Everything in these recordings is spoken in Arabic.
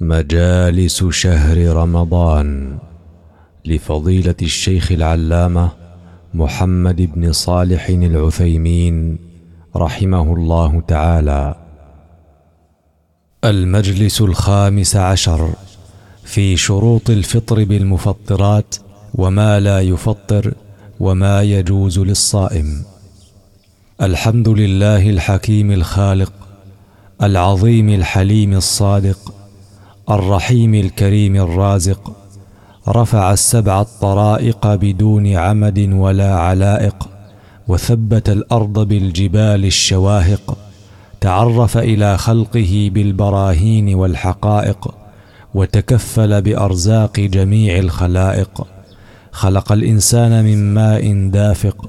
مجالس شهر رمضان لفضيلة الشيخ العلامة محمد بن صالح العثيمين رحمه الله تعالى. المجلس الخامس عشر في شروط الفطر بالمفطرات وما لا يفطر وما يجوز للصائم. الحمد لله الحكيم الخالق العظيم الحليم الصادق الرحيم الكريم الرازق رفع السبع الطرائق بدون عمد ولا علائق وثبت الأرض بالجبال الشواهق تعرف إلى خلقه بالبراهين والحقائق وتكفل بأرزاق جميع الخلائق. خلق الإنسان من ماء دافق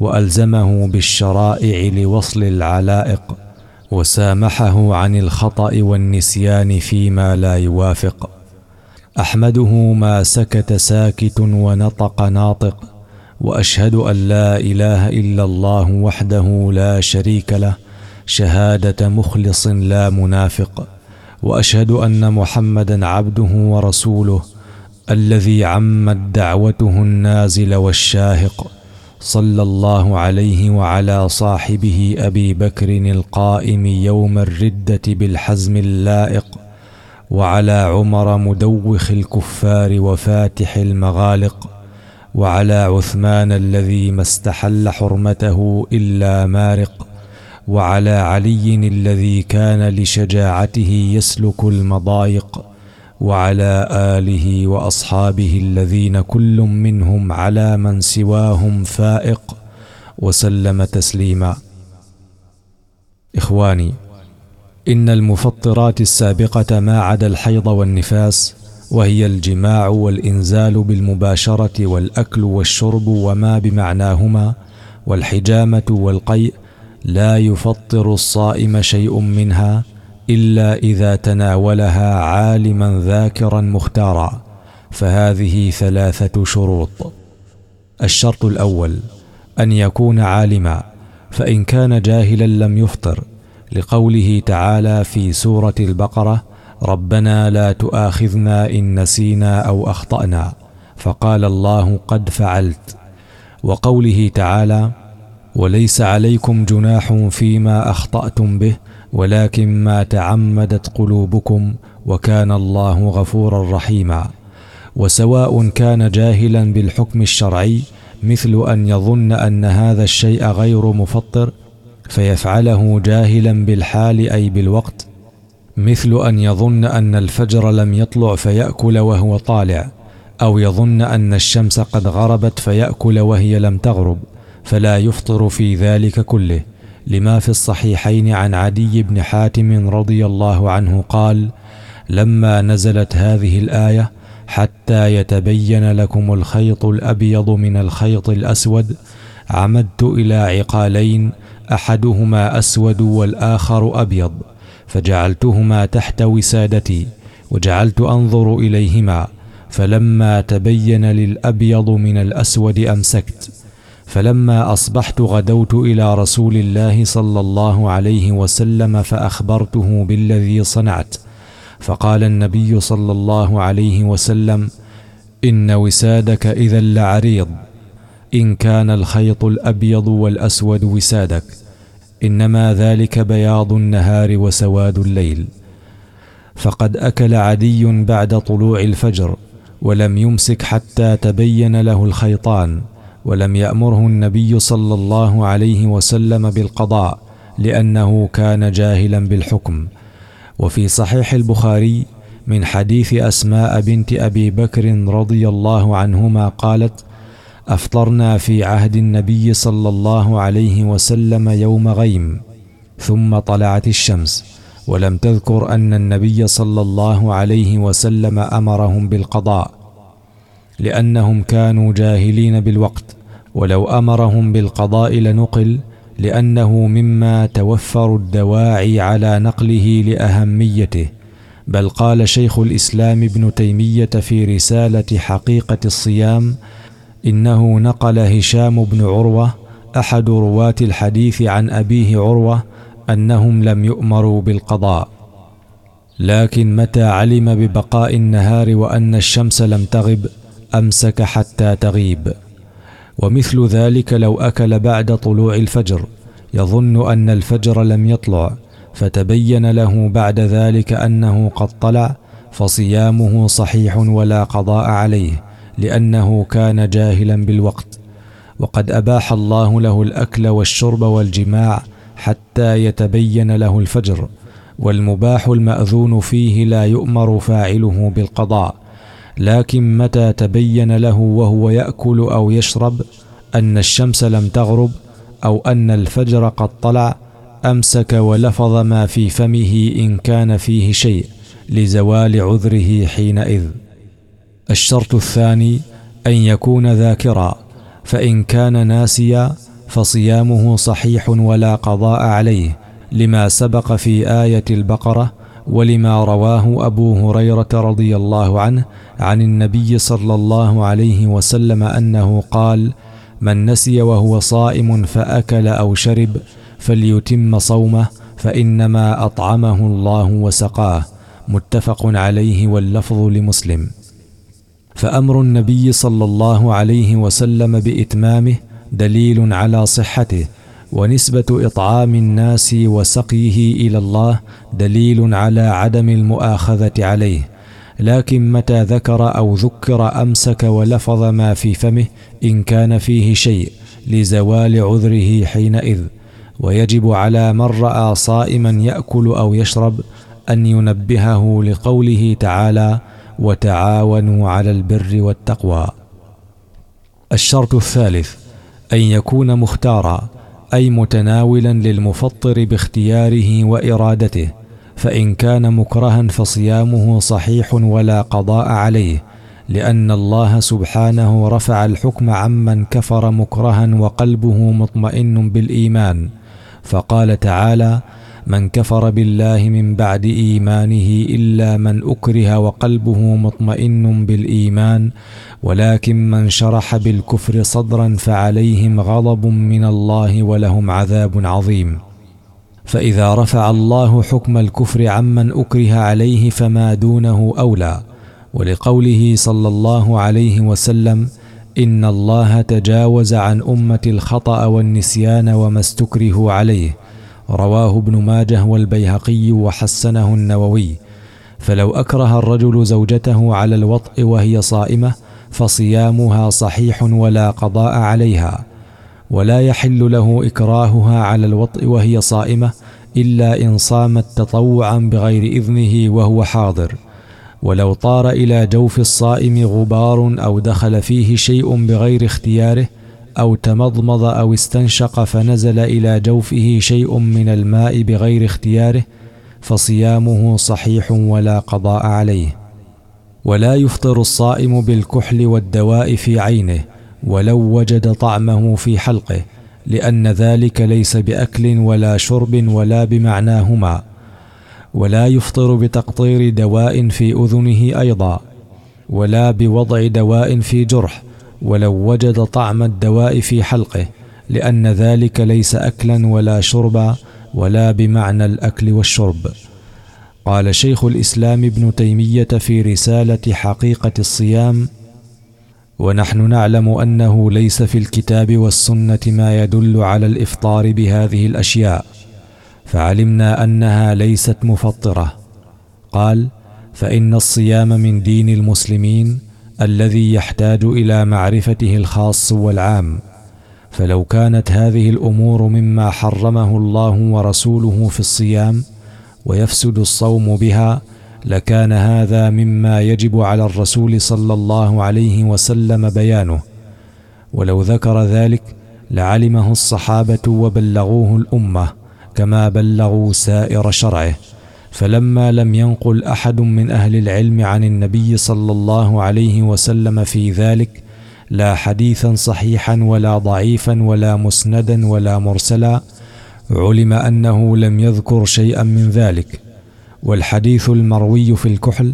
وألزمه بالشرائع لوصل العلائق. وسامحه عن الخطأ والنسيان فيما لا يوافق. أحمده ما سكت ساكت ونطق ناطق وأشهد أن لا إله إلا الله وحده لا شريك له شهادة مخلص لا منافق. وأشهد أن محمدا عبده ورسوله الذي عمت دعوته النازل والشاهق. صلى الله عليه وعلى صاحبه أبي بكر القائم يوم الردة بالحزم اللائق وعلى عمر مدوخ الكفار وفاتح المغالق وعلى عثمان الذي ما استحل حرمته إلا مارق وعلى علي الذي كان لشجاعته يسلك المضايق. وعلى آله وأصحابه الذين كل منهم على من سواهم فائق وسلم تسليما. إخواني إن المفطرات السابقة ما عدا الحيض والنفاس وهي الجماع والإنزال بالمباشرة والأكل والشرب وما بمعناهما والحجامة والقيء لا يفطر الصائم شيء منها إلا إذا تناولها عالما ذاكرا مختارا فهذه ثلاثة شروط. الشرط الأول أن يكون عالما فإن كان جاهلا لم يفطر لقوله تعالى في سورة البقرة ربنا لا تؤاخذنا إن نسينا أو أخطأنا فقال الله قد فعلت وقوله تعالى وليس عليكم جناح فيما أخطأتم به ولكن ما تعمدت قلوبكم وكان الله غفورا رحيما. وسواء كان جاهلا بالحكم الشرعي مثل أن يظن أن هذا الشيء غير مفطر فيفعله جاهلا بالحال أي بالوقت مثل أن يظن أن الفجر لم يطلع فيأكل وهو طالع أو يظن أن الشمس قد غربت فيأكل وهي لم تغرب فلا يفطر في ذلك كله. لما في الصحيحين عن عدي بن حاتم رضي الله عنه قال لما نزلت هذه الآية حتى يتبين لكم الخيط الأبيض من الخيط الأسود عمدت إلى عقالين أحدهما أسود والآخر أبيض فجعلتهما تحت وسادتي وجعلت أنظر إليهما فلما تبين للأبيض من الأسود أمسكت فلما أصبحت غدوت إلى رسول الله صلى الله عليه وسلم فأخبرته بالذي صنعت. فقال النبي صلى الله عليه وسلم إن وسادك إذا لعريض إن كان الخيط الأبيض والأسود وسادك إنما ذلك بياض النهار وسواد الليل. فقد أكل عدي بعد طلوع الفجر ولم يمسك حتى تبين له الخيطان ولم يأمره النبي صلى الله عليه وسلم بالقضاء لأنه كان جاهلا بالحكم. وفي صحيح البخاري من حديث أسماء بنت أبي بكر رضي الله عنهما قالت أفطرنا في عهد النبي صلى الله عليه وسلم يوم غيم ثم طلعت الشمس ولم تذكر أن النبي صلى الله عليه وسلم أمرهم بالقضاء لأنهم كانوا جاهلين بالوقت. ولو أمرهم بالقضاء لنقل لأنه مما توفر الدواعي على نقله لأهميته. بل قال شيخ الإسلام ابن تيمية في رسالة حقيقة الصيام إنه نقل هشام بن عروة أحد رواة الحديث عن أبيه عروة أنهم لم يؤمروا بالقضاء. لكن متى علم ببقاء النهار وأن الشمس لم تغب أمسك حتى تغيب. ومثل ذلك لو أكل بعد طلوع الفجر يظن أن الفجر لم يطلع فتبين له بعد ذلك أنه قد طلع فصيامه صحيح ولا قضاء عليه لأنه كان جاهلا بالوقت. وقد أباح الله له الأكل والشرب والجماع حتى يتبين له الفجر والمباح المأذون فيه لا يؤمر فاعله بالقضاء لكن متى تبين له وهو يأكل أو يشرب أن الشمس لم تغرب أو أن الفجر قد طلع أمسك ولفظ ما في فمه إن كان فيه شيء لزوال عذره حينئذ. الشرط الثاني أن يكون ذاكرا فإن كان ناسيا فصيامه صحيح ولا قضاء عليه لما سبق في آية البقرة ولما رواه أبو هريرة رضي الله عنه عن النبي صلى الله عليه وسلم أنه قال من نسي وهو صائم فأكل أو شرب فليتم صومه فإنما أطعمه الله وسقاه. متفق عليه واللفظ لمسلم. فأمر النبي صلى الله عليه وسلم بإتمامه دليل على صحته ونسبة إطعام الناس وسقيه إلى الله دليل على عدم المؤاخذة عليه. لكن متى ذكر أو ذكر أمسك ولفظ ما في فمه إن كان فيه شيء لزوال عذره حينئذ. ويجب على من رأى صائما يأكل أو يشرب أن ينبهه لقوله تعالى وتعاونوا على البر والتقوى الشرط الثالث أن يكون مختارا أي متناولا للمفطر باختياره وإرادته. فإن كان مكرها فصيامه صحيح ولا قضاء عليه لأن الله سبحانه رفع الحكم عمن كفر مكرها وقلبه مطمئن بالإيمان. فقال تعالى من كفر بالله من بعد إيمانه إلا من أكره وقلبه مطمئن بالإيمان ولكن من شرح بالكفر صدرا فعليهم غضب من الله ولهم عذاب عظيم. فإذا رفع الله حكم الكفر عمن أكره عليه فما دونه أولى. ولقوله صلى الله عليه وسلم إن الله تجاوز عن أمة الخطأ والنسيان وما استكرهوا عليه. رواه ابن ماجه والبيهقي وحسنه النووي. فلو أكره الرجل زوجته على الوطء وهي صائمة فصيامها صحيح ولا قضاء عليها. ولا يحل له إكراهها على الوطء وهي صائمة إلا إن صامت تطوعا بغير إذنه وهو حاضر. ولو طار إلى جوف الصائم غبار أو دخل فيه شيء بغير اختياره أو تمضمض أو استنشق فنزل إلى جوفه شيء من الماء بغير اختياره فصيامه صحيح ولا قضاء عليه. ولا يفطر الصائم بالكحل والدواء في عينه ولو وجد طعمه في حلقه لأن ذلك ليس بأكل ولا شرب ولا بمعناهما ولا يفطر بتقطير دواء في أذنه أيضا ولا بوضع دواء في جرح ولو وجد طعم الدواء في حلقه لأن ذلك ليس أكلا ولا شربا ولا بمعنى الأكل والشرب. قال شيخ الإسلام ابن تيمية في رسالة حقيقة الصيام ونحن نعلم أنه ليس في الكتاب والسنة ما يدل على الإفطار بهذه الأشياء فعلمنا أنها ليست مفطرة. قال فإن الصيام من دين المسلمين الذي يحتاج إلى معرفته الخاص والعام. فلو كانت هذه الأمور مما حرمه الله ورسوله في الصيام ويفسد الصوم بها لكان هذا مما يجب على الرسول صلى الله عليه وسلم بيانه. ولو ذكر ذلك لعلمه الصحابة وبلغوه الأمة كما بلغوا سائر شرعه. فلما لم ينقل أحد من أهل العلم عن النبي صلى الله عليه وسلم في ذلك لا حديثا صحيحا ولا ضعيفا ولا مسندا ولا مرسلا علم أنه لم يذكر شيئا من ذلك. والحديث المروي في الكحل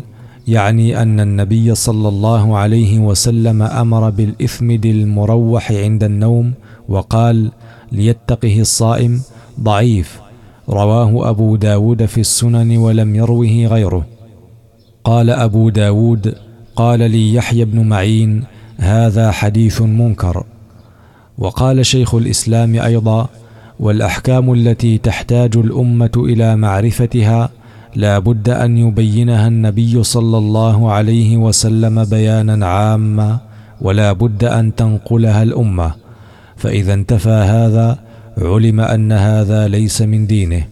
يعني أن النبي صلى الله عليه وسلم أمر بالاثمد المروح عند النوم وقال ليتقه الصائم ضعيف رواه أبو داود في السنن ولم يروه غيره. قال أبو داود قال لي يحيى بن معين هذا حديث منكر. وقال شيخ الإسلام أيضا والأحكام التي تحتاج الأمة إلى معرفتها لا بد أن يبينها النبي صلى الله عليه وسلم بيانا عاما ولا بد أن تنقلها الأمة. فإذا انتفى هذا علم أن هذا ليس من دينه.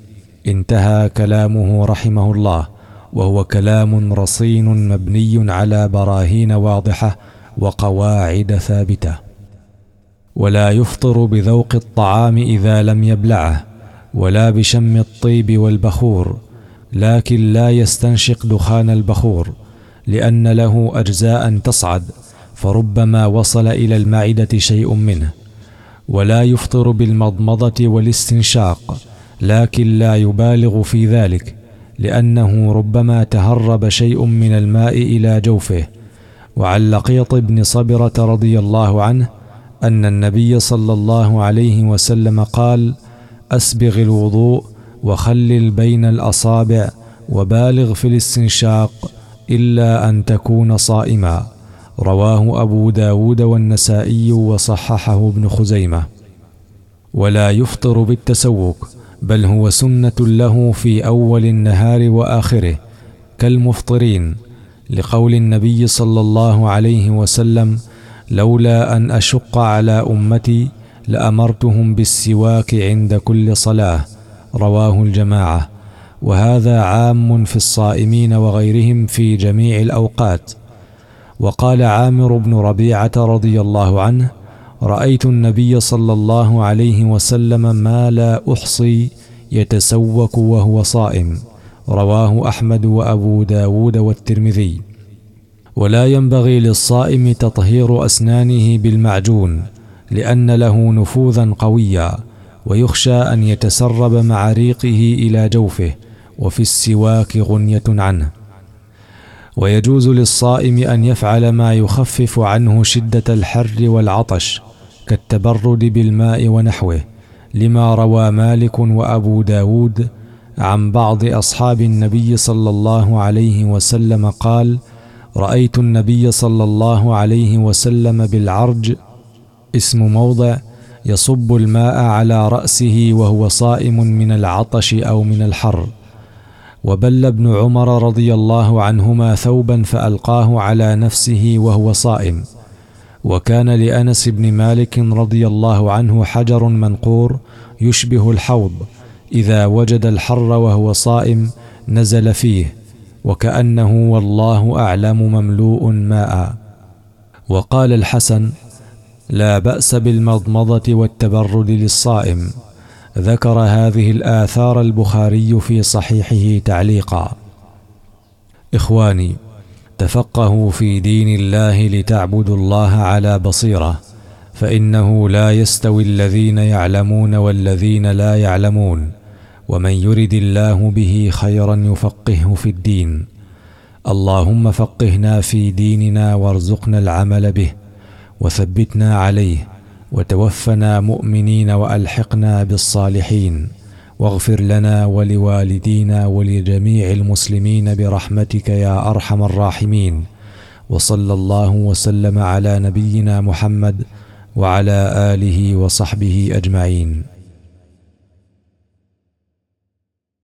انتهى كلامه رحمه الله وهو كلام رصين مبني على براهين واضحة وقواعد ثابتة. ولا يفطر بذوق الطعام إذا لم يبلعه ولا بشم الطيب والبخور لكن لا يستنشق دخان البخور لأن له أجزاء تصعد فربما وصل إلى المعدة شيء منه. ولا يفطر بالمضمضة والاستنشاق لكن لا يبالغ في ذلك لأنه ربما تهرب شيء من الماء إلى جوفه. وعن لقيط بن صبرة رضي الله عنه أن النبي صلى الله عليه وسلم قال أسبغ الوضوء وخلل بين الأصابع وبالغ في الاستنشاق إلا أن تكون صائما. رواه أبو داود والنسائي وصححه ابن خزيمة. ولا يفطر بالتسوك بل هو سنة له في أول النهار وآخره كالمفطرين لقول النبي صلى الله عليه وسلم لولا أن أشق على أمتي لأمرتهم بالسواك عند كل صلاة. رواه الجماعة. وهذا عام في الصائمين وغيرهم في جميع الأوقات. وقال عامر بن ربيعة رضي الله عنه رأيت النبي صلى الله عليه وسلم ما لا أحصي يتسوك وهو صائم. رواه أحمد وأبو داود والترمذي. ولا ينبغي للصائم تطهير أسنانه بالمعجون لأن له نفوذا قويا. ويخشى أن يتسرب مع ريقه إلى جوفه وفي السواك غنية عنه. ويجوز للصائم أن يفعل ما يخفف عنه شدة الحر والعطش كالتبرد بالماء ونحوه لما روى مالك وأبو داود عن بعض أصحاب النبي صلى الله عليه وسلم قال رأيت النبي صلى الله عليه وسلم بالعرج اسم موضع يصب الماء على رأسه وهو صائم من العطش أو من الحر. وبل ابن عمر رضي الله عنهما ثوبا فألقاه على نفسه وهو صائم. وكان لأنس بن مالك رضي الله عنه حجر منقور يشبه الحوض. إذا وجد الحر وهو صائم نزل فيه وكأنه والله أعلم مملوء ماء. وقال الحسن لا بأس بالمضمضة والتبرد للصائم. ذكر هذه الآثار البخاري في صحيحه تعليقا. إخواني تفقهوا في دين الله لتعبدوا الله على بصيرة فإنه لا يستوي الذين يعلمون والذين لا يعلمون ومن يرد الله به خيرا يفقهه في الدين. اللهم فقهنا في ديننا وارزقنا العمل به وثبتنا عليه وتوفنا مؤمنين وألحقنا بالصالحين. واغفر لنا ولوالدينا ولجميع المسلمين برحمتك يا أرحم الراحمين. وصلى الله وسلم على نبينا محمد وعلى آله وصحبه أجمعين.